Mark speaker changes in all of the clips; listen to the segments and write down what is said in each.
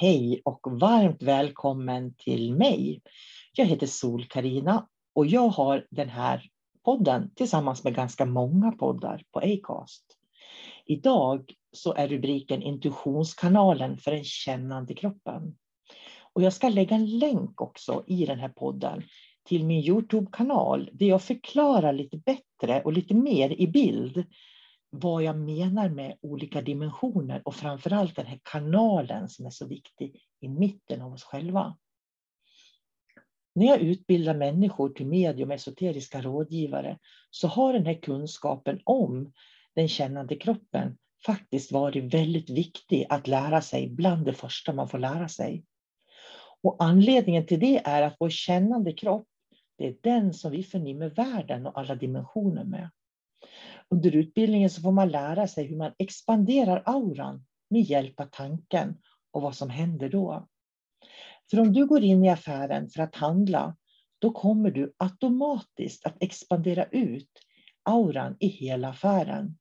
Speaker 1: Hej och varmt välkommen till mig. Jag heter sol karina och jag har den här podden tillsammans med ganska många poddar på Acast. Idag så är rubriken Intuitionskanalen för den kännande kroppen. Och jag ska lägga en länk också i den här podden till min Youtube-kanal där jag förklarar lite bättre och lite mer i bild vad jag menar med olika dimensioner och framförallt den här kanalen som är så viktig i mitten av oss själva. När jag utbildar människor till medium esoteriska rådgivare så har den här kunskapen om den kännande kroppen faktiskt varit väldigt viktig att lära sig bland det första man får lära sig. Och anledningen till det är att vår kännande kropp, det är den som vi förnimmer världen och alla dimensioner med. Under utbildningen så får man lära sig hur man expanderar auran med hjälp av tanken och vad som händer då. För om du går in i affären för att handla, då kommer du automatiskt att expandera ut auran i hela affären.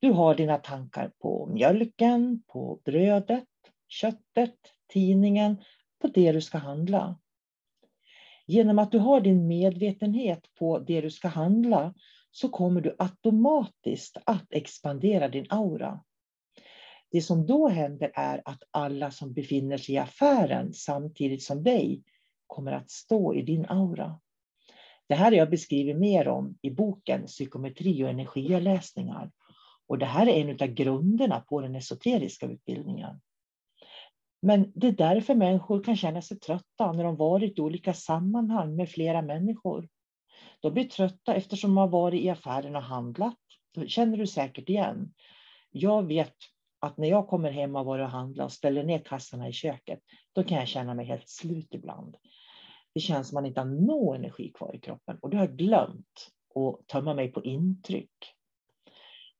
Speaker 1: Du har dina tankar på mjölken, på brödet, köttet, tidningen, på det du ska handla. Genom att du har din medvetenhet på det du ska handla så kommer du automatiskt att expandera din aura. Det som då händer är att alla som befinner sig i affären samtidigt som dig kommer att stå i din aura. Det här har jag beskrivit mer om i boken Psykometri och energiläsningar. Och det här är en av grunderna på den esoteriska utbildningen. Men det är därför människor kan känna sig trötta när de varit i olika sammanhang med flera människor. De blir trötta eftersom de har varit i affären och handlat. Det känner du säkert igen. Jag vet att när jag kommer hem och varit och handlat och ställer ner kassarna i köket, då kan jag känna mig helt slut ibland. Det känns som att man inte har någon energi kvar i kroppen och då har jag glömt att tömma mig på intryck.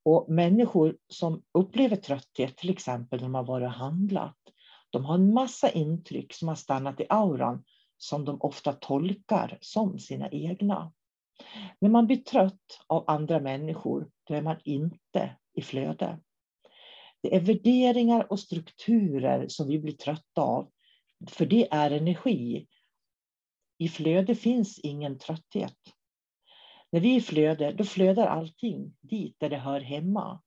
Speaker 1: Och människor som upplever trötthet, till exempel när de har varit och handlat, de har en massa intryck som har stannat i auran som de ofta tolkar som sina egna. När man blir trött av andra människor, då är man inte i flöde. Det är värderingar och strukturer som vi blir trötta av, för det är energi. I flöde finns ingen trötthet. När vi är i flöde, då flödar allting dit där det hör hemma.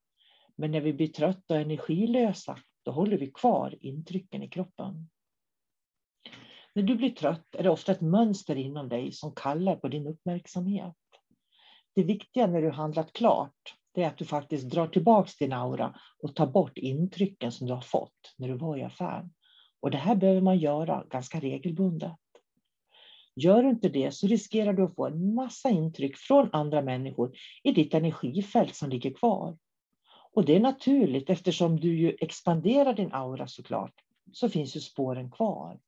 Speaker 1: Men när vi blir trötta och energilösa, då håller vi kvar intrycken i kroppen. När du blir trött är det ofta ett mönster inom dig som kallar på din uppmärksamhet. Det viktiga när du handlat klart, det är att du faktiskt drar tillbaka din aura och tar bort intrycken som du har fått när du var i affären. Och det här behöver man göra ganska regelbundet. Gör du inte det så riskerar du att få en massa intryck från andra människor i ditt energifält som ligger kvar. Och det är naturligt eftersom du ju expanderar din aura såklart, så finns ju spåren kvar.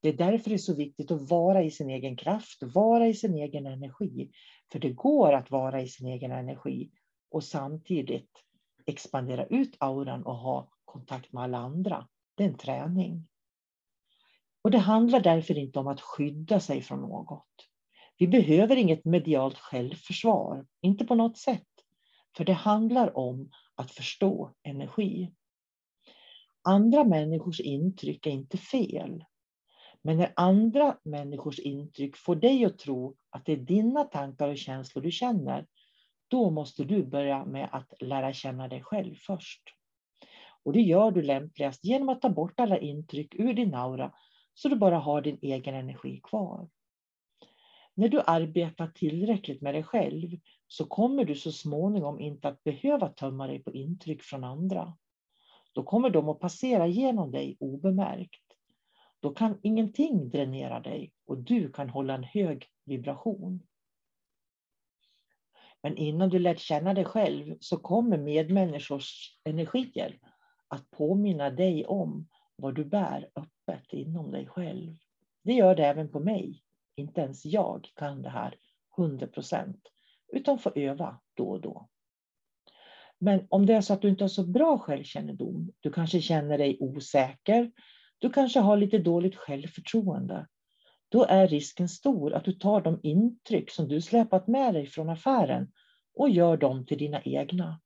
Speaker 1: Det är därför det är så viktigt att vara i sin egen kraft, vara i sin egen energi. För det går att vara i sin egen energi och samtidigt expandera ut auran och ha kontakt med alla andra. Det är en träning. Och det handlar därför inte om att skydda sig från något. Vi behöver inget medialt självförsvar, inte på något sätt. För det handlar om att förstå energi. Andra människors intryck är inte fel. Men när andra människors intryck får dig att tro att det är dina tankar och känslor du känner, då måste du börja med att lära känna dig själv först. Och det gör du lämpligast genom att ta bort alla intryck ur din aura så du bara har din egen energi kvar. När du arbetar tillräckligt med dig själv så kommer du så småningom inte att behöva tömma dig på intryck från andra. Då kommer de att passera genom dig obemärkt. Då kan ingenting dränera dig och du kan hålla en hög vibration. Men innan du lärt känna dig själv så kommer medmänniskors energier att påminna dig om vad du bär öppet inom dig själv. Det gör det även på mig. Inte ens jag kan det här 100 procent, utan får öva då och då. Men om det är så att du inte har så bra självkännedom, du kanske känner dig osäker, du kanske har lite dåligt självförtroende, då är risken stor att du tar de intryck som du släpat med dig från affären och gör dem till dina egna.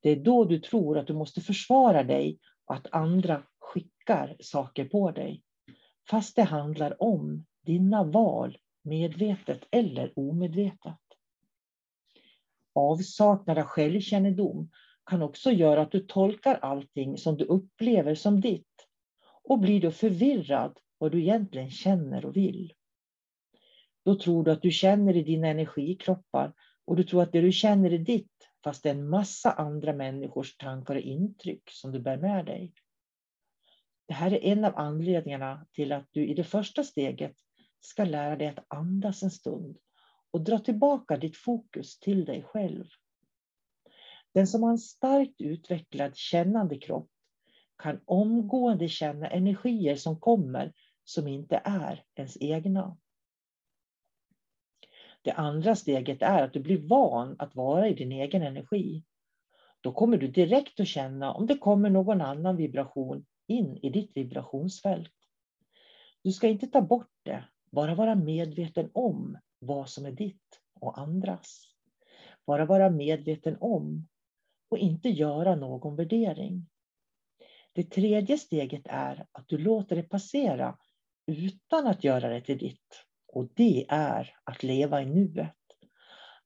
Speaker 1: Det är då du tror att du måste försvara dig och att andra skickar saker på dig. Fast det handlar om dina val, medvetet eller omedvetet. Avsaknad av självkännedom kan också göra att du tolkar allting som du upplever som ditt och blir då förvirrad vad du egentligen känner och vill. Då tror du att du känner i dina energikroppar och du tror att det du känner är ditt fast det är en massa andra människors tankar och intryck som du bär med dig. Det här är en av anledningarna till att du i det första steget ska lära dig att andas en stund och dra tillbaka ditt fokus till dig själv. Den som har en starkt utvecklad kännande kropp kan omgående känna energier som kommer som inte är ens egna. Det andra steget är att du blir van att vara i din egen energi. Då kommer du direkt att känna om det kommer någon annan vibration in i ditt vibrationsfält. Du ska inte ta bort det, bara vara medveten om vad som är ditt och andras. Bara vara medveten om och inte göra någon värdering. Det tredje steget är att du låter det passera utan att göra det till ditt. Och det är att leva i nuet.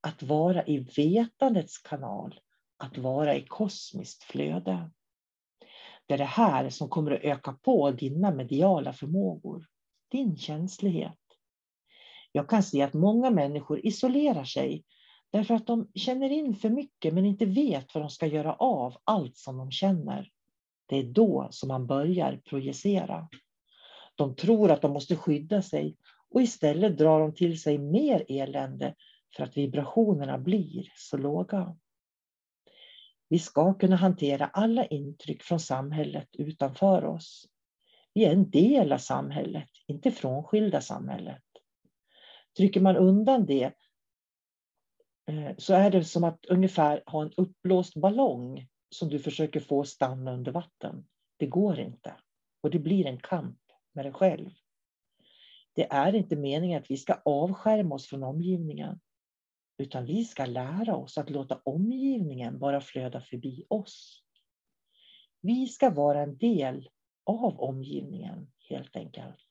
Speaker 1: Att vara i vetandets kanal. Att vara i kosmiskt flöde. Det är det här som kommer att öka på dina mediala förmågor. Din känslighet. Jag kan se att många människor isolerar sig därför att de känner in för mycket men inte vet vad de ska göra av allt som de känner. Det är då som man börjar projicera. De tror att de måste skydda sig och istället drar de till sig mer elände för att vibrationerna blir så låga. Vi ska kunna hantera alla intryck från samhället utanför oss. Vi är en del av samhället, inte frånskilda samhället. Trycker man undan det eh, så är det som att ungefär ha en uppblåst ballong som du försöker få stanna under vatten. Det går inte. Och det blir en kamp med dig själv. Det är inte meningen att vi ska avskärma oss från omgivningen. Utan vi ska lära oss att låta omgivningen bara flöda förbi oss. Vi ska vara en del av omgivningen helt enkelt.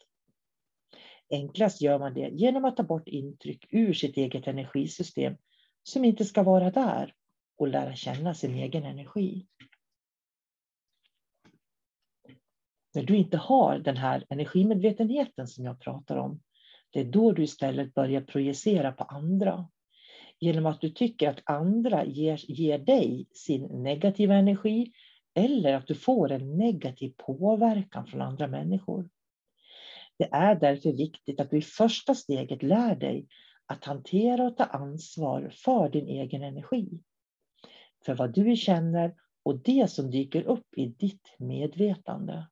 Speaker 1: Enklast gör man det genom att ta bort intryck ur sitt eget energisystem som inte ska vara där och lära känna sin egen energi. När du inte har den här energimedvetenheten som jag pratar om, det är då du istället börjar projicera på andra. Genom att du tycker att andra ger, ger dig sin negativa energi eller att du får en negativ påverkan från andra människor. Det är därför viktigt att du i första steget lär dig att hantera och ta ansvar för din egen energi. För vad du känner och det som dyker upp i ditt medvetande.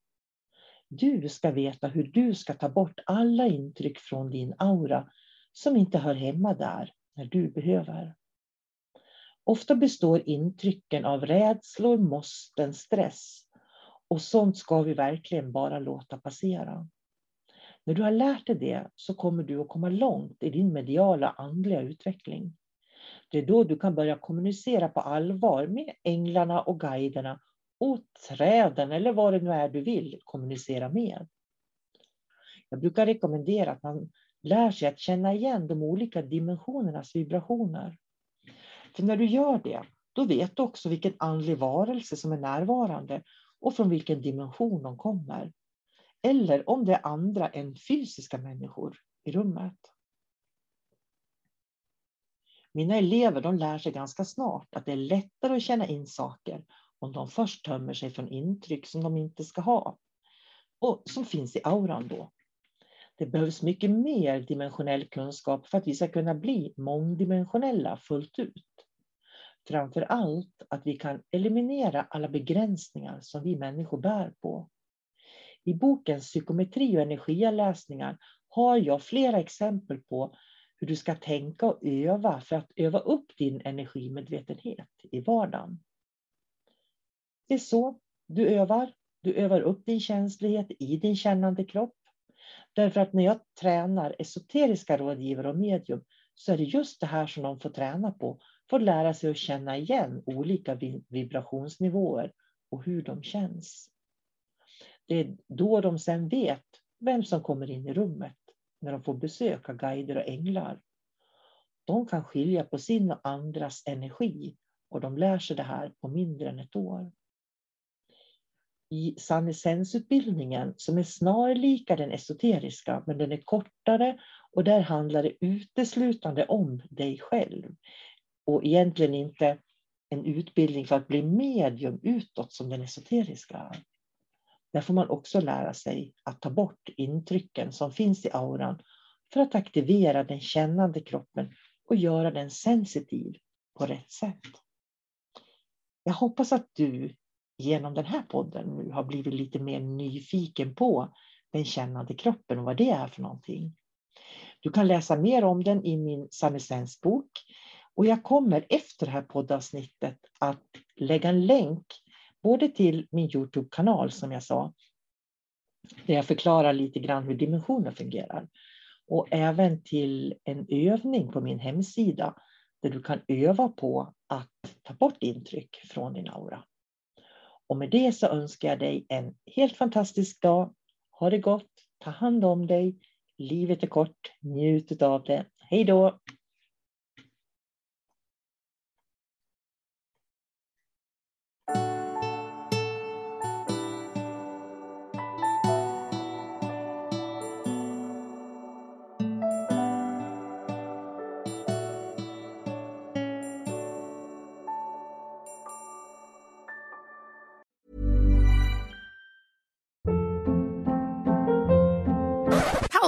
Speaker 1: Du ska veta hur du ska ta bort alla intryck från din aura som inte hör hemma där när du behöver. Ofta består intrycken av rädslor, måsten, stress och sånt ska vi verkligen bara låta passera. När du har lärt dig det så kommer du att komma långt i din mediala andliga utveckling. Det är då du kan börja kommunicera på allvar med änglarna och guiderna och träden eller vad det nu är du vill kommunicera med. Jag brukar rekommendera att man lär sig att känna igen de olika dimensionernas vibrationer. För när du gör det, då vet du också vilken andlig varelse som är närvarande och från vilken dimension de kommer. Eller om det är andra än fysiska människor i rummet. Mina elever de lär sig ganska snart att det är lättare att känna in saker om de först tömmer sig från intryck som de inte ska ha och som finns i auran då. Det behövs mycket mer dimensionell kunskap för att vi ska kunna bli mångdimensionella fullt ut. Framför allt att vi kan eliminera alla begränsningar som vi människor bär på. I boken Psykometri och energialäsningar har jag flera exempel på hur du ska tänka och öva för att öva upp din energimedvetenhet i vardagen. Det är så du övar. Du övar upp din känslighet i din kännande kropp. Därför att när jag tränar esoteriska rådgivare och medium så är det just det här som de får träna på. Får lära sig att känna igen olika vibrationsnivåer och hur de känns. Det är då de sen vet vem som kommer in i rummet när de får besök av guider och änglar. De kan skilja på sin och andras energi och de lär sig det här på mindre än ett år. I sannesensutbildningen som är snarlika den esoteriska, men den är kortare och där handlar det uteslutande om dig själv. Och egentligen inte en utbildning för att bli medium utåt som den esoteriska. Där får man också lära sig att ta bort intrycken som finns i auran för att aktivera den kännande kroppen och göra den sensitiv på rätt sätt. Jag hoppas att du genom den här podden nu har blivit lite mer nyfiken på den kännande kroppen och vad det är för någonting. Du kan läsa mer om den i min bok och jag kommer efter det här poddavsnittet att lägga en länk både till min Youtube-kanal som jag sa, där jag förklarar lite grann hur dimensioner fungerar, och även till en övning på min hemsida där du kan öva på att ta bort intryck från din aura. Och med det så önskar jag dig en helt fantastisk dag. Ha det gott, ta hand om dig. Livet är kort, njut av det. Hej då!